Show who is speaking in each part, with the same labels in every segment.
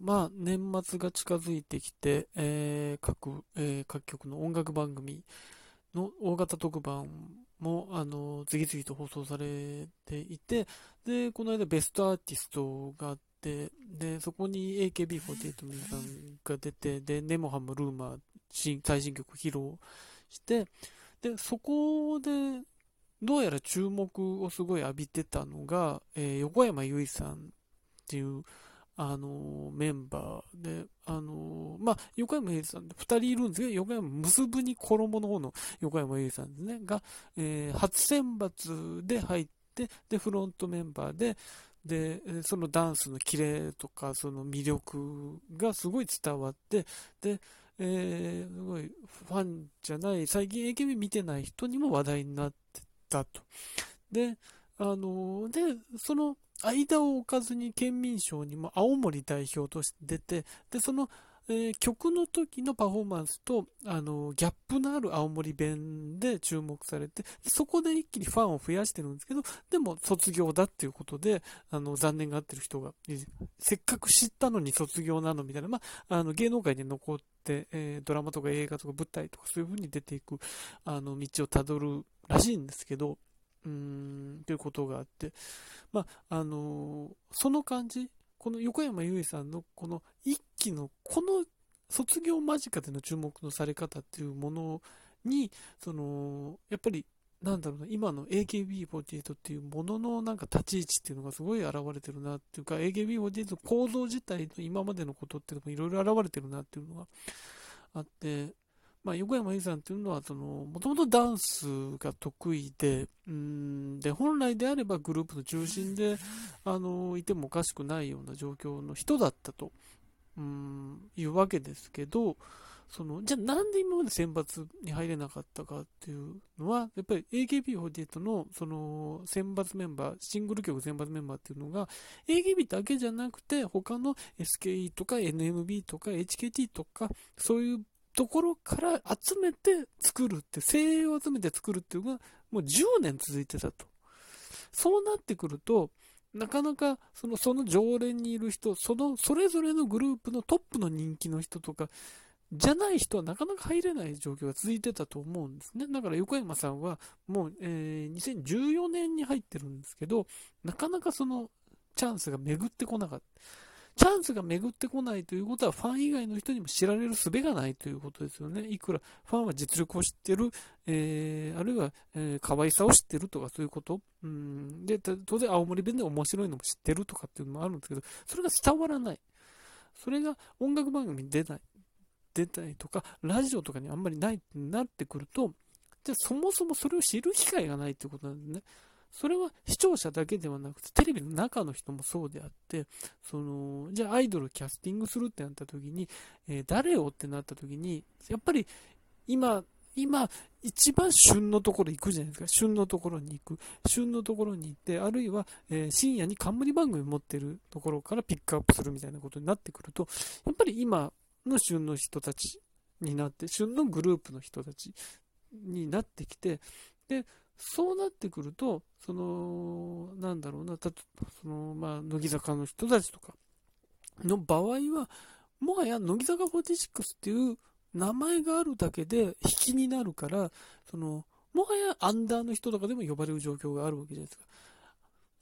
Speaker 1: まあ、年末が近づいてきて、えー、各、えー、各局の音楽番組の大型特番も、あの、次々と放送されていて、で、この間ベストアーティストがあって、で、そこに AKB48 の皆さんが出て、で、ネモハムルーマー新、最新曲披露して、で、そこで、どうやら注目をすごい浴びてたのが、えー、横山由依さんっていう、あの、メンバーで、あの、まあ、横山由依さん二人いるんですけど、横山結ぶに衣の方の横山由依さんですね、が、えー、初選抜で入って、で、フロントメンバーで、で、そのダンスのキレとか、その魅力がすごい伝わって、で、えー、すごいファンじゃない、最近 AKB 見てない人にも話題になってたと。で、あので、その間を置かずに県民賞にも青森代表として出て、で、その、えー、曲の時のパフォーマンスと、あのギャップのある青森弁で注目されて、そこで一気にファンを増やしてるんですけど、でも卒業だっていうことで、あの、残念がってる人が、せっかく知ったのに卒業なのみたいな、まあ、あの、芸能界に残って、えー、ドラマとか映画とか舞台とかそういう風に出ていく、あの、道をたどるらしいんですけど、うーん、ということがあって、まあ、あのー、その感じ、この横山由依さんのこの一期の、この卒業間近での注目のされ方っていうものに、その、やっぱり、なんだろうな、今の AKB48 っていうもののなんか立ち位置っていうのがすごい現れてるなっていうか、AKB48 の構造自体の今までのことっていうのもいろいろ現れてるなっていうのがあって、まあ、横山由依さんっていうのは、その、もともとダンスが得意で、うん、で、本来であればグループの中心で、あの、いてもおかしくないような状況の人だったと、うん、いうわけですけど、その、じゃあなんで今まで選抜に入れなかったかっていうのは、やっぱり AKB48 のその選抜メンバー、シングル曲選抜メンバーっていうのが、AKB だけじゃなくて、他の SKE とか NMB とか HKT とか、そういうところから集めて作るって、精鋭を集めて作るっていうのが、もう10年続いてたと。そうなってくると、なかなかそのその常連にいる人、そのそれぞれのグループのトップの人気の人とか、じゃない人はなかなか入れない状況が続いてたと思うんですね。だから横山さんはもう、えー、2014年に入ってるんですけど、なかなかそのチャンスが巡ってこなかった。チャンスが巡ってこないということは、ファン以外の人にも知られる術がないということですよね。いくらファンは実力を知ってる、えー、あるいは、えー、可愛さを知ってるとかそういうこと。うん。で、当然青森弁で面白いのも知ってるとかっていうのもあるんですけど、それが伝わらない。それが音楽番組に出ない。出たりとか、ラジオとかにあんまりないってなってくると、じゃあそもそもそれを知る機会がないってことなんですね。それは視聴者だけではなくて、テレビの中の人もそうであって、その、じゃあアイドルキャスティングするってなった時に、えー、誰をってなった時に、やっぱり今、今、一番旬のところ行くじゃないですか。旬のところに行く。旬のところに行って、あるいは、えー、深夜に冠番組持ってるところからピックアップするみたいなことになってくると、やっぱり今の旬の人たちになって、旬のグループの人たちになってきて、で、そうなってくると、その、なんだろうな、たその、まあ、乃木坂の人たちとかの場合は、もはや乃木坂46っていう名前があるだけで引きになるから、その、もはやアンダーの人とかでも呼ばれる状況があるわけじゃないですか。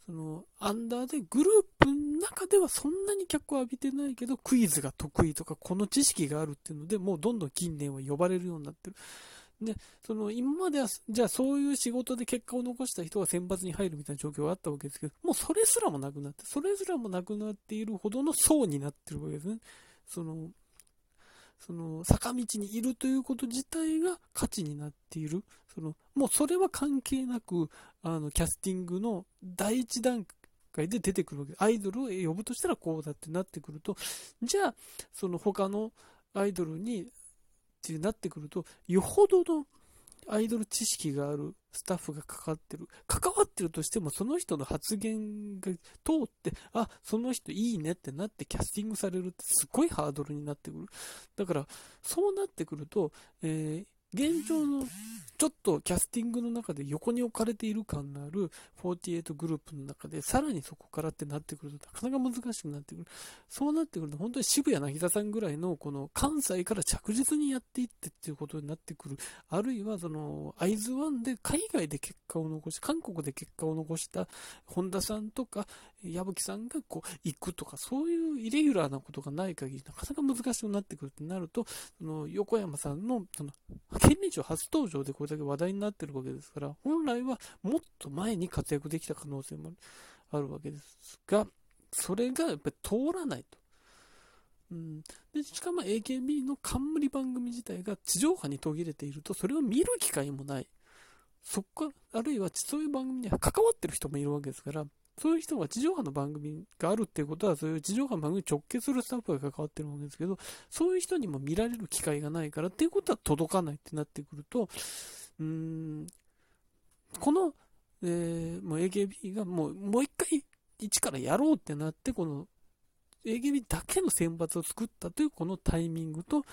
Speaker 1: その、アンダーでグループの中ではそんなに脚光を浴びてないけど、クイズが得意とか、この知識があるっていうので、もうどんどん近年は呼ばれるようになってる。で、その、今までは、じゃあそういう仕事で結果を残した人が選抜に入るみたいな状況があったわけですけど、もうそれすらもなくなって、それすらもなくなっているほどの層になってるわけですね。その、その、坂道にいるということ自体が価値になっている。その、もうそれは関係なく、あの、キャスティングの第一段階で出てくるわけアイドルを呼ぶとしたらこうだってなってくると、じゃあ、その他のアイドルにってなってくると、よほどのアイドル知識があるスタッフが関わってる。関わってるとしても、その人の発言が通って、あ、その人いいねってなってキャスティングされるってすごいハードルになってくる。だから、そうなってくると、えー、現状のちょっとキャスティングの中で横に置かれている感のある48グループの中で、さらにそこからってなってくると、なかなか難しくなってくる。そうなってくると、本当に渋谷凪田さんぐらいの、この関西から着実にやっていってっていうことになってくる。あるいは、その、アイズワンで海外で結果を残し、韓国で結果を残した本田さんとか、矢吹さんがこう、行くとか、そういうイレギュラーなことがない限り、なかなか難しくなってくるってなると、その横山さんの、その、県民庁初登場でこれだけ話題になってるわけですから、本来はもっと前に活躍できた可能性もあるわけですが、それがやっぱり通らないと。うん、でしかも AKB の冠番組自体が地上波に途切れていると、それを見る機会もない。そこか、あるいはそういう番組に関わってる人もいるわけですから、そういう人が地上波の番組があるっていうことは、そういう地上波の番組に直結するスタッフが関わってるわけですけど、そういう人にも見られる機会がないからっていうことは届かないってなってくると、うん、この、えー、もう AKB がもう、もう一回一からやろうってなって、この AKB だけの選抜を作ったというこのタイミングと、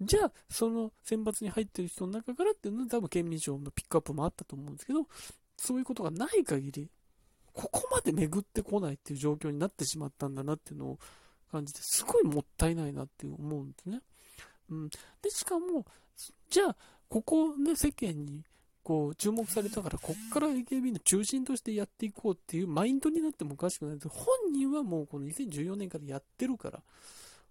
Speaker 1: じゃあ、その選抜に入ってる人の中からっていうのは多分県民賞のピックアップもあったと思うんですけど、そういうことがない限り、ここまで巡ってこないっていう状況になってしまったんだなっていうのを感じて、すごいもったいないなって思うんですね。うん。で、しかも、じゃあ、ここね、世間に、こう、注目されたから、こっから AKB の中心としてやっていこうっていうマインドになってもおかしくないです。本人はもうこの2014年からやってるから、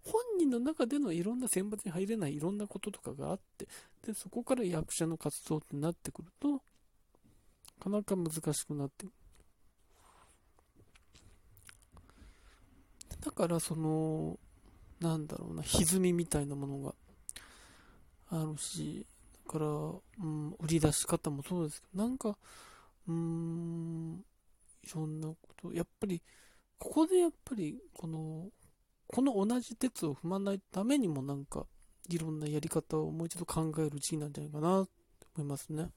Speaker 1: 本人の中でのいろんな選抜に入れないいろんなこととかがあって、で、そこから役者の活動ってなってくると、なかなか難しくなってだからその、なんだろうな、歪みみたいなものがあるし、だから、うん、売り出し方もそうですけど、なんか、うん、いろんなこと、やっぱり、ここでやっぱり、この、この同じ鉄を踏まないためにもなんか、いろんなやり方をもう一度考える時期なんじゃないかなと思いますね。